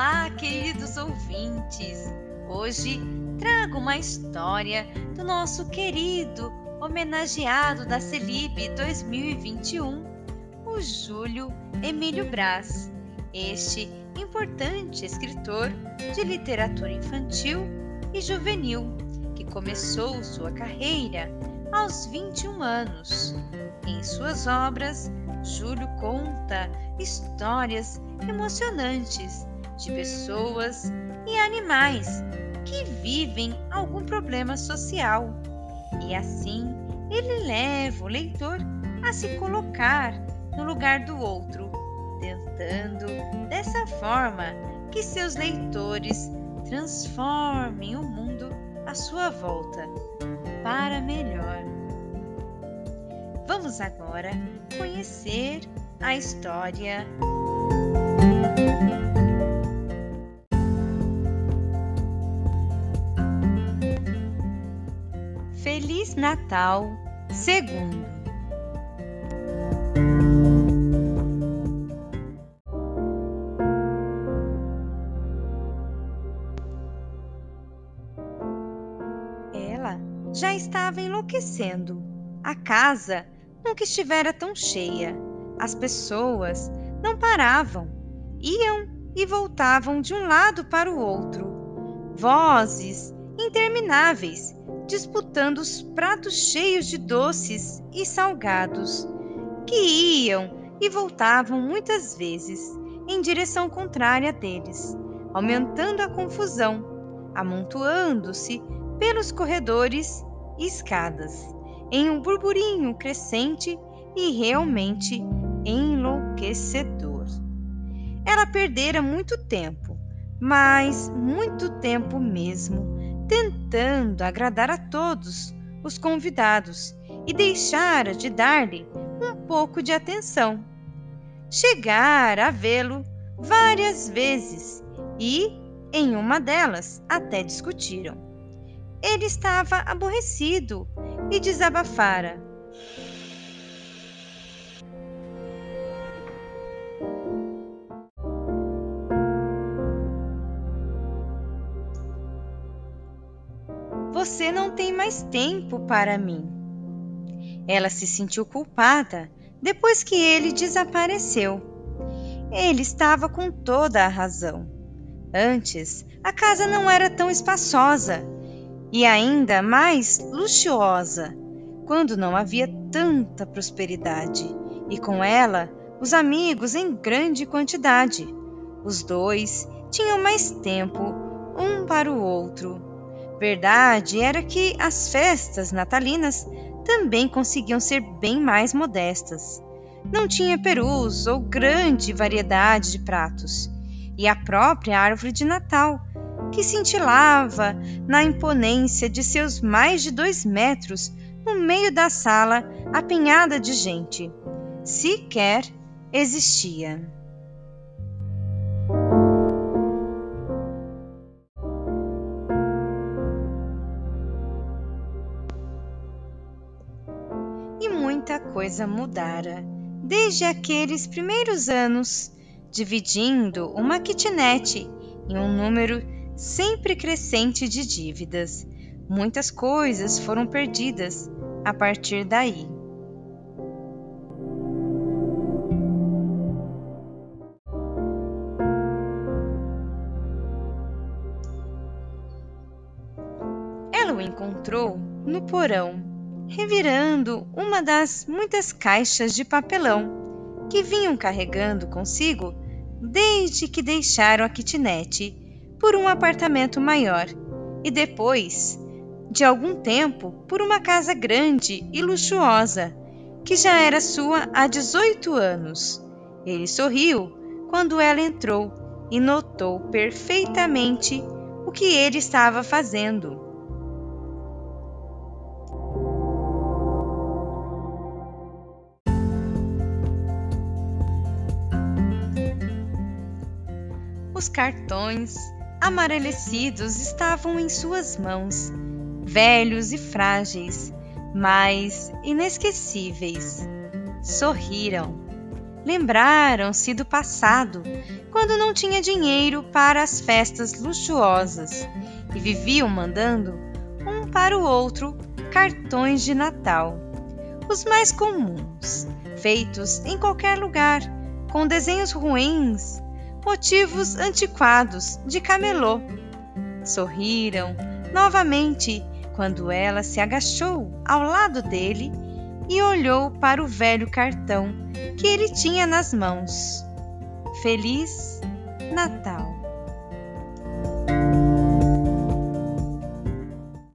Olá, queridos ouvintes! Hoje trago uma história do nosso querido homenageado da Celib 2021, o Júlio Emílio Braz. Este importante escritor de literatura infantil e juvenil que começou sua carreira aos 21 anos. Em suas obras, Júlio conta histórias emocionantes de pessoas e animais que vivem algum problema social. E assim ele leva o leitor a se colocar no lugar do outro, tentando dessa forma que seus leitores transformem o mundo à sua volta para melhor. Vamos agora conhecer a história. Feliz Natal segundo. Ela já estava enlouquecendo. A casa nunca estivera tão cheia. As pessoas não paravam, iam e voltavam de um lado para o outro. Vozes intermináveis disputando os pratos cheios de doces e salgados, que iam e voltavam muitas vezes em direção contrária deles, aumentando a confusão, amontoando-se pelos corredores e escadas, em um burburinho crescente e realmente enlouquecedor. Ela perdera muito tempo, mas muito tempo mesmo tentando agradar a todos os convidados e deixara de dar-lhe um pouco de atenção. Chegara a vê-lo várias vezes e, em uma delas, até discutiram. Ele estava aborrecido e desabafara. Você não tem mais tempo para mim. Ela se sentiu culpada depois que ele desapareceu. Ele estava com toda a razão. Antes, a casa não era tão espaçosa e ainda mais luxuosa, quando não havia tanta prosperidade, e com ela os amigos em grande quantidade. Os dois tinham mais tempo um para o outro Verdade era que as festas natalinas também conseguiam ser bem mais modestas. Não tinha perus ou grande variedade de pratos, e a própria árvore de Natal, que cintilava na imponência de seus mais de dois metros no meio da sala apinhada de gente, sequer existia. Muita coisa mudara desde aqueles primeiros anos, dividindo uma kitnet em um número sempre crescente de dívidas. Muitas coisas foram perdidas a partir daí. Ela o encontrou no porão revirando uma das muitas caixas de papelão que vinham carregando consigo desde que deixaram a kitnet por um apartamento maior e depois, de algum tempo, por uma casa grande e luxuosa que já era sua há 18 anos. Ele sorriu quando ela entrou e notou perfeitamente o que ele estava fazendo. Os cartões amarelecidos estavam em suas mãos, velhos e frágeis, mas inesquecíveis. Sorriram. Lembraram-se do passado, quando não tinha dinheiro para as festas luxuosas e viviam mandando um para o outro cartões de Natal, os mais comuns, feitos em qualquer lugar, com desenhos ruins, motivos antiquados de camelô. Sorriram novamente quando ela se agachou ao lado dele e olhou para o velho cartão que ele tinha nas mãos. Feliz Natal!